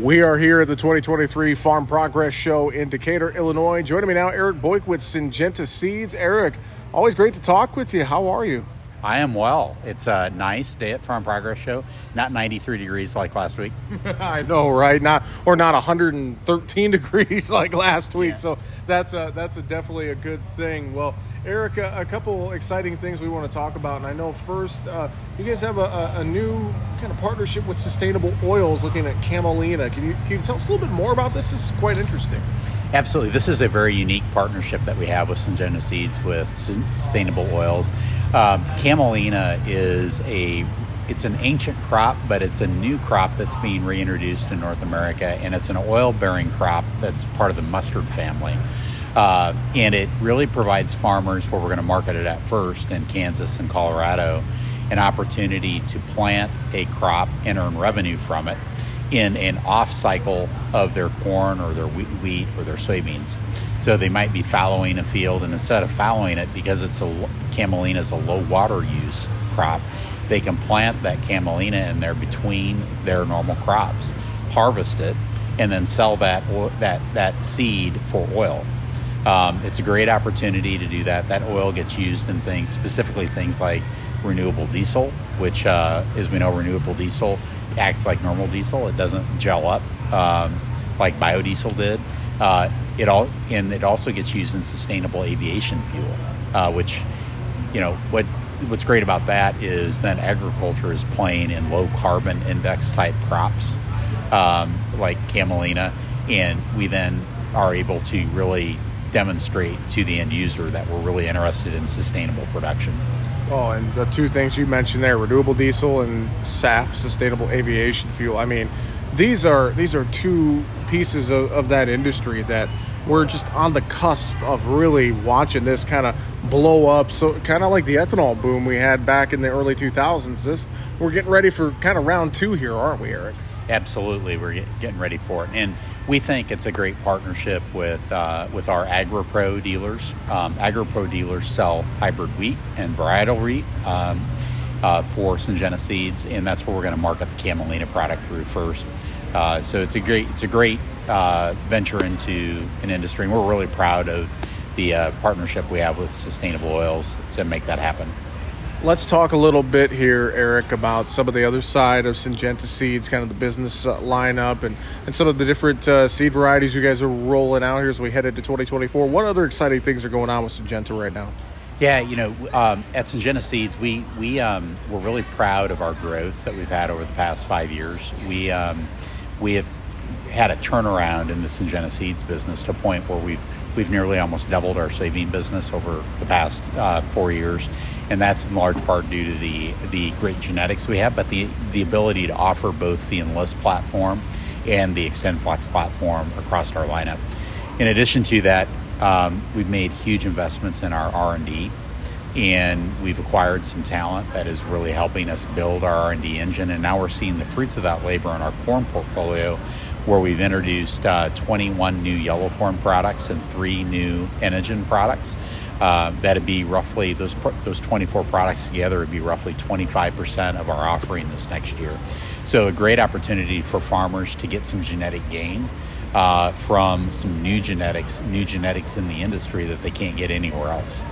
We are here at the 2023 Farm Progress Show in Decatur, Illinois. Joining me now, Eric Boeck with Syngenta Seeds. Eric, always great to talk with you. How are you? I am well. It's a nice day at Farm Progress Show. Not 93 degrees like last week. I know, right? Not or not 113 degrees like last week. Yeah. So that's a, that's a definitely a good thing. Well, Eric, a, couple exciting things we want to talk about, and I know first uh, you guys have a, a, new kind of partnership with Sustainable Oils, looking at Camelina. Can you can you tell us a little bit more about this? This is quite interesting. Absolutely. This is a very unique partnership that we have with Syngenta Seeds with Sustainable Oils. Um, Camelina is a it's an ancient crop, but it's a new crop that's being reintroduced in North America, and it's an oil-bearing crop that's part of the mustard family. Uh, and it really provides farmers, where we're going to market it at first in Kansas and Colorado, an opportunity to plant a crop and earn revenue from it in an off cycle of their corn or their wheat, or their soybeans. So they might be fallowing a field, and instead of fallowing it, because it's a camelina is a low water use crop, they can plant that camelina in there between their normal crops, harvest it, and then sell that that that seed for oil. Um, it's a great opportunity to do that. That oil gets used in things, specifically things like renewable diesel, which, uh, as we know, renewable diesel acts like normal diesel. It doesn't gel up um, like biodiesel did. Uh, it all and it also gets used in sustainable aviation fuel, uh, which, you know, what what's great about that is then agriculture is playing in low carbon index type crops um, like camelina, and we then are able to really demonstrate to the end user that we're really interested in sustainable production. Oh, and the two things you mentioned there, renewable diesel and SAF, sustainable aviation fuel. I mean, these are these are two pieces of, of that industry that we're just on the cusp of really watching this kind of blow up. So kind of like the ethanol boom we had back in the early 2000s. This we're getting ready for kind of round two here, aren't we, Eric? Absolutely, we're getting ready for it, and we think it's a great partnership with uh, with our AgriPro dealers. Um, AgriPro dealers sell hybrid wheat and varietal wheat um, uh, for Syngenta seeds, and that's where we're going to market the Camelina product through first. Uh, so it's a great it's a great uh, venture into an industry, and we're really proud of the uh, partnership we have with Sustainable Oils to make that happen. Let's talk a little bit here, Eric, about some of the other side of Syngenta Seeds, kind of the business uh, lineup and, and some of the different uh, seed varieties you guys are rolling out here as we head into 2024. What other exciting things are going on with Syngenta right now? Yeah, you know, um, at Syngenta Seeds, we we um, we're really proud of our growth that we've had over the past five years. We um, we have had a turnaround in the Syngenta Seeds business to a point where we've we've nearly almost doubled our saving business over the past uh, four years, and that's in large part due to the the great genetics we have, but the the ability to offer both the Enlist platform and the XtendFlex platform across our lineup. In addition to that, um, we've made huge investments in our R and D, and we've acquired some talent that is really helping us build our R and D engine. And now we're seeing the fruits of that labor in our corn portfolio, where we've introduced uh, 21 new yellow corn products and three new Enogen products. Uh, that'd be roughly those those 24 products together would be roughly 25% of our offering this next year. So a great opportunity for farmers to get some genetic gain uh, from some new genetics, new genetics in the industry that they can't get anywhere else.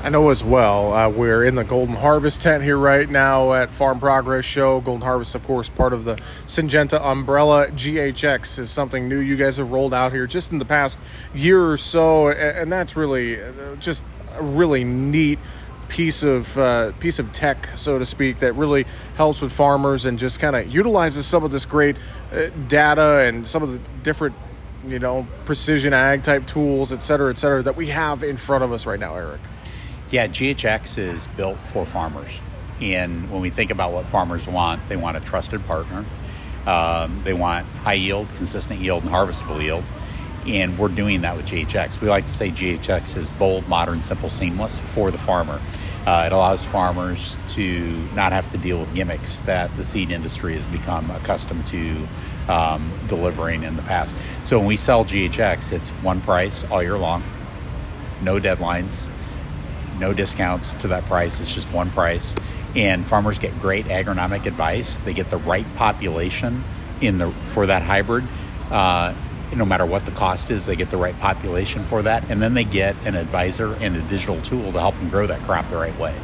I know as well. Uh, we're in the Golden Harvest tent here right now at Farm Progress Show. Golden Harvest, of course, part of the Syngenta umbrella. GHX is something new you guys have rolled out here just in the past year or so, and that's really uh, just a really neat piece of uh, piece of tech, so to speak, that really helps with farmers and just kind of utilizes some of this great uh, data and some of the different you know precision ag type tools, et cetera, et cetera, that we have in front of us right now, Eric. Yeah, GHX is built for farmers. And when we think about what farmers want, they want a trusted partner. Um, they want high yield, consistent yield, and harvestable yield. And we're doing that with GHX. We like to say GHX is bold, modern, simple, seamless for the farmer. Uh, it allows farmers to not have to deal with gimmicks that the seed industry has become accustomed to um, delivering in the past. So when we sell GHX, it's one price all year long, no deadlines, no discounts to that price. It's just one price. And farmers get great agronomic advice. They get the right population in the for that hybrid. Uh, no matter what the cost is, they get the right population for that, and then they get an advisor and a digital tool to help them grow that crop the right way.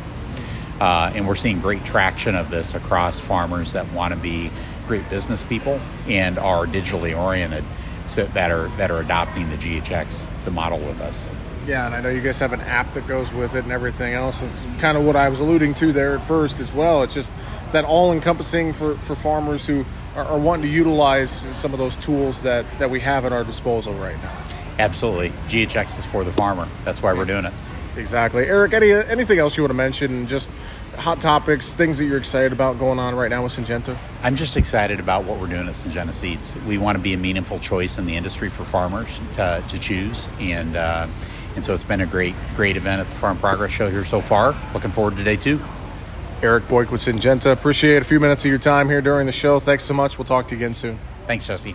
Uh, and we're seeing great traction of this across farmers that want to be great business people and are digitally oriented, so that are that are adopting the GHX the model with us. Yeah, and I know you guys have an app that goes with it and everything else. That's kind of what I was alluding to there at first as well. It's just that all encompassing for, for farmers who are, are, wanting to utilize some of those tools that, that we have at our disposal right now. Absolutely. GHX is for the farmer. That's why we're doing it. Exactly. Eric, any, anything else you want to mention? Just hot topics, things that you're excited about going on right now with Syngenta? I'm just excited about what we're doing at Syngenta Seeds. We want to be a meaningful choice in the industry for farmers to, to choose. And, uh, and so it's been a great, great event at the Farm Progress Show here so far. Looking forward to day two. Eric Boeck with Syngenta. Appreciate a few minutes of your time here during the show. Thanks so much. We'll talk to you again soon. Thanks, Jesse.